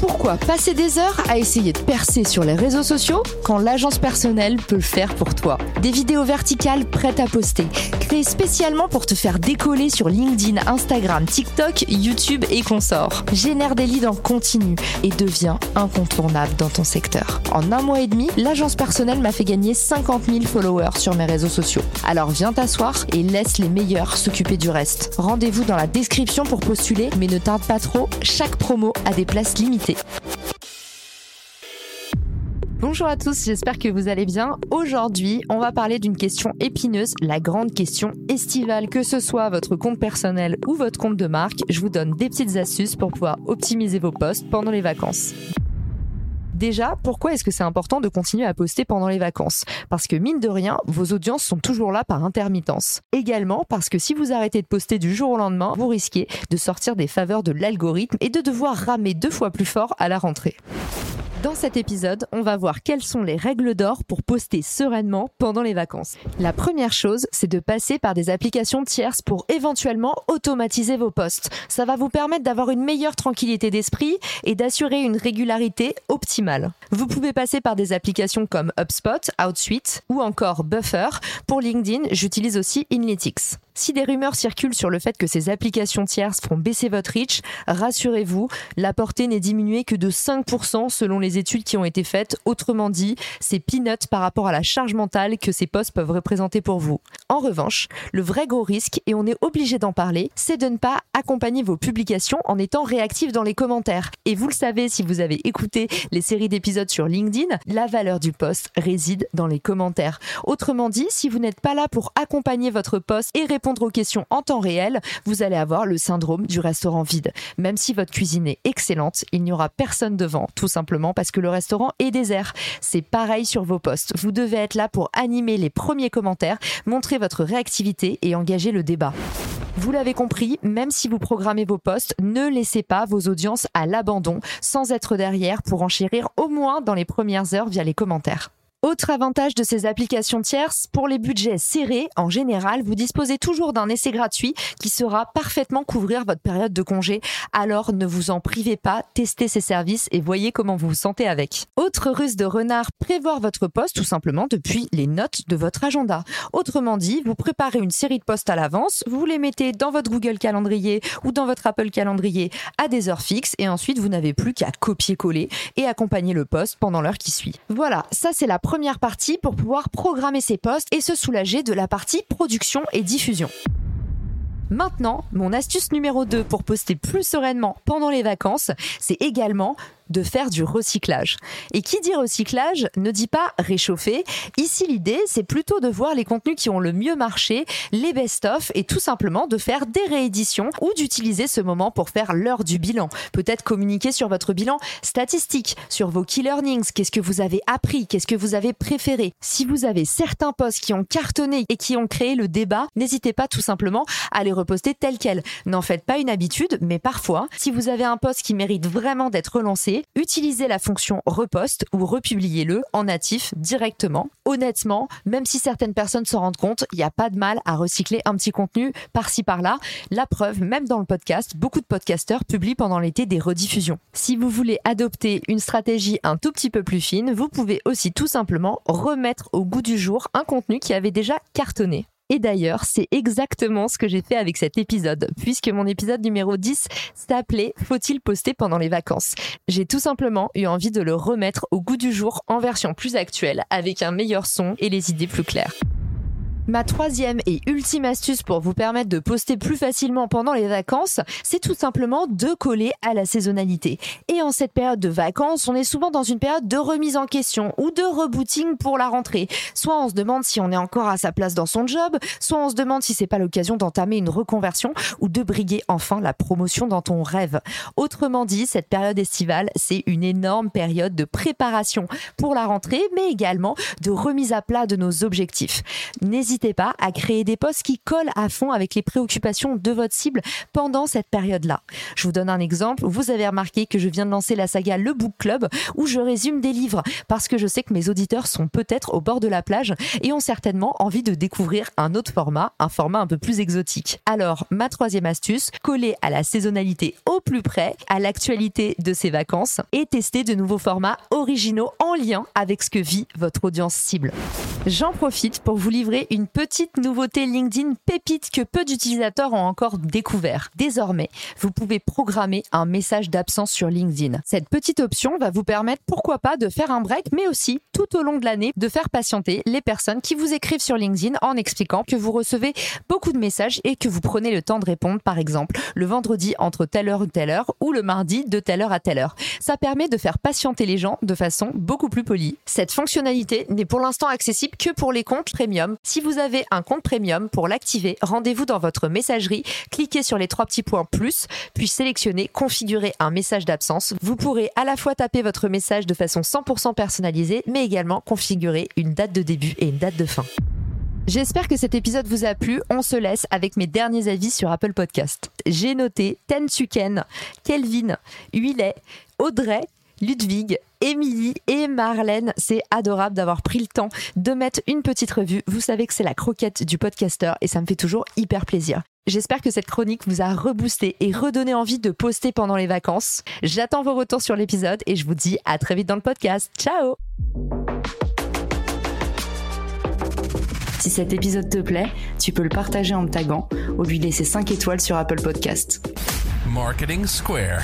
Pourquoi passer des heures à essayer de percer sur les réseaux sociaux quand l'agence personnelle peut le faire pour toi? Des vidéos verticales prêtes à poster, créées spécialement pour te faire décoller sur LinkedIn, Instagram, TikTok, YouTube et consorts. Génère des leads en continu et deviens incontournable dans ton secteur. En un mois et demi, l'agence personnelle m'a fait gagner 50 000 followers sur mes réseaux sociaux. Alors viens t'asseoir et laisse les meilleurs s'occuper du reste. Rendez-vous dans la description pour postuler, mais ne tarde pas trop, chaque promo a des places limitées Bonjour à tous, j'espère que vous allez bien. Aujourd'hui, on va parler d'une question épineuse, la grande question estivale. Que ce soit votre compte personnel ou votre compte de marque, je vous donne des petites astuces pour pouvoir optimiser vos posts pendant les vacances. Déjà, pourquoi est-ce que c'est important de continuer à poster pendant les vacances? Parce que mine de rien, vos audiences sont toujours là par intermittence. Également parce que si vous arrêtez de poster du jour au lendemain, vous risquez de sortir des faveurs de l'algorithme et de devoir ramer deux fois plus fort à la rentrée. Dans cet épisode, on va voir quelles sont les règles d'or pour poster sereinement pendant les vacances. La première chose, c'est de passer par des applications tierces pour éventuellement automatiser vos posts. Ça va vous permettre d'avoir une meilleure tranquillité d'esprit et d'assurer une régularité optimale. Vous pouvez passer par des applications comme HubSpot, Outsuite ou encore Buffer. Pour LinkedIn, j'utilise aussi Inlytics. Si des rumeurs circulent sur le fait que ces applications tierces font baisser votre reach, rassurez-vous, la portée n'est diminuée que de 5% selon les études qui ont été faites. Autrement dit, c'est peanuts par rapport à la charge mentale que ces posts peuvent représenter pour vous. En revanche, le vrai gros risque, et on est obligé d'en parler, c'est de ne pas accompagner vos publications en étant réactif dans les commentaires. Et vous le savez si vous avez écouté les séries d'épisodes sur LinkedIn, la valeur du post réside dans les commentaires. Autrement dit, si vous n'êtes pas là pour accompagner votre post et répondre aux questions en temps réel, vous allez avoir le syndrome du restaurant vide. Même si votre cuisine est excellente, il n'y aura personne devant, tout simplement parce que le restaurant est désert. C'est pareil sur vos posts. Vous devez être là pour animer les premiers commentaires, montrer votre réactivité et engager le débat. Vous l'avez compris, même si vous programmez vos posts, ne laissez pas vos audiences à l'abandon sans être derrière pour enchérir au moins dans les premières heures via les commentaires. Autre avantage de ces applications tierces, pour les budgets serrés, en général, vous disposez toujours d'un essai gratuit qui sera parfaitement couvrir votre période de congé. Alors ne vous en privez pas, testez ces services et voyez comment vous vous sentez avec. Autre ruse de renard, prévoir votre poste tout simplement depuis les notes de votre agenda. Autrement dit, vous préparez une série de postes à l'avance, vous les mettez dans votre Google Calendrier ou dans votre Apple Calendrier à des heures fixes et ensuite vous n'avez plus qu'à copier-coller et accompagner le poste pendant l'heure qui suit. Voilà, ça c'est la première partie pour pouvoir programmer ses postes et se soulager de la partie production et diffusion. Maintenant, mon astuce numéro 2 pour poster plus sereinement pendant les vacances, c'est également de faire du recyclage. Et qui dit recyclage ne dit pas réchauffer. Ici, l'idée, c'est plutôt de voir les contenus qui ont le mieux marché, les best-of, et tout simplement de faire des rééditions ou d'utiliser ce moment pour faire l'heure du bilan. Peut-être communiquer sur votre bilan statistique, sur vos key learnings, qu'est-ce que vous avez appris, qu'est-ce que vous avez préféré. Si vous avez certains posts qui ont cartonné et qui ont créé le débat, n'hésitez pas tout simplement à les reposter tels quels. N'en faites pas une habitude, mais parfois, si vous avez un post qui mérite vraiment d'être relancé, utilisez la fonction repost ou republiez-le en natif directement. Honnêtement, même si certaines personnes s'en rendent compte, il n'y a pas de mal à recycler un petit contenu par-ci par-là. La preuve, même dans le podcast, beaucoup de podcasteurs publient pendant l'été des rediffusions. Si vous voulez adopter une stratégie un tout petit peu plus fine, vous pouvez aussi tout simplement remettre au goût du jour un contenu qui avait déjà cartonné. Et d'ailleurs, c'est exactement ce que j'ai fait avec cet épisode, puisque mon épisode numéro 10 s'appelait Faut-il poster pendant les vacances? J'ai tout simplement eu envie de le remettre au goût du jour en version plus actuelle, avec un meilleur son et les idées plus claires. Ma troisième et ultime astuce pour vous permettre de poster plus facilement pendant les vacances, c'est tout simplement de coller à la saisonnalité. Et en cette période de vacances, on est souvent dans une période de remise en question ou de rebooting pour la rentrée. Soit on se demande si on est encore à sa place dans son job, soit on se demande si c'est pas l'occasion d'entamer une reconversion ou de briguer enfin la promotion dans ton rêve. Autrement dit, cette période estivale, c'est une énorme période de préparation pour la rentrée, mais également de remise à plat de nos objectifs. N'hésitez pas à créer des posts qui collent à fond avec les préoccupations de votre cible pendant cette période-là. Je vous donne un exemple. Vous avez remarqué que je viens de lancer la saga Le Book Club où je résume des livres parce que je sais que mes auditeurs sont peut-être au bord de la plage et ont certainement envie de découvrir un autre format, un format un peu plus exotique. Alors, ma troisième astuce, coller à la saisonnalité au plus près, à l'actualité de ces vacances et tester de nouveaux formats originaux en lien avec ce que vit votre audience cible. J'en profite pour vous livrer une petite nouveauté LinkedIn pépite que peu d'utilisateurs ont encore découvert. Désormais, vous pouvez programmer un message d'absence sur LinkedIn. Cette petite option va vous permettre, pourquoi pas, de faire un break, mais aussi tout au long de l'année, de faire patienter les personnes qui vous écrivent sur LinkedIn en expliquant que vous recevez beaucoup de messages et que vous prenez le temps de répondre, par exemple, le vendredi entre telle heure ou telle heure ou le mardi de telle heure à telle heure. Ça permet de faire patienter les gens de façon beaucoup plus polie. Cette fonctionnalité n'est pour l'instant accessible que pour les comptes premium. Si vous avez un compte premium, pour l'activer, rendez-vous dans votre messagerie, cliquez sur les trois petits points plus, puis sélectionnez configurer un message d'absence. Vous pourrez à la fois taper votre message de façon 100% personnalisée, mais également configurer une date de début et une date de fin. J'espère que cet épisode vous a plu. On se laisse avec mes derniers avis sur Apple Podcast. J'ai noté Tensuken, Kelvin, Huilet, Audrey, Ludwig, Émilie et Marlène. C'est adorable d'avoir pris le temps de mettre une petite revue. Vous savez que c'est la croquette du podcasteur et ça me fait toujours hyper plaisir. J'espère que cette chronique vous a reboosté et redonné envie de poster pendant les vacances. J'attends vos retours sur l'épisode et je vous dis à très vite dans le podcast. Ciao Si cet épisode te plaît, tu peux le partager en me taguant ou lui laisser 5 étoiles sur Apple Podcast. Marketing Square.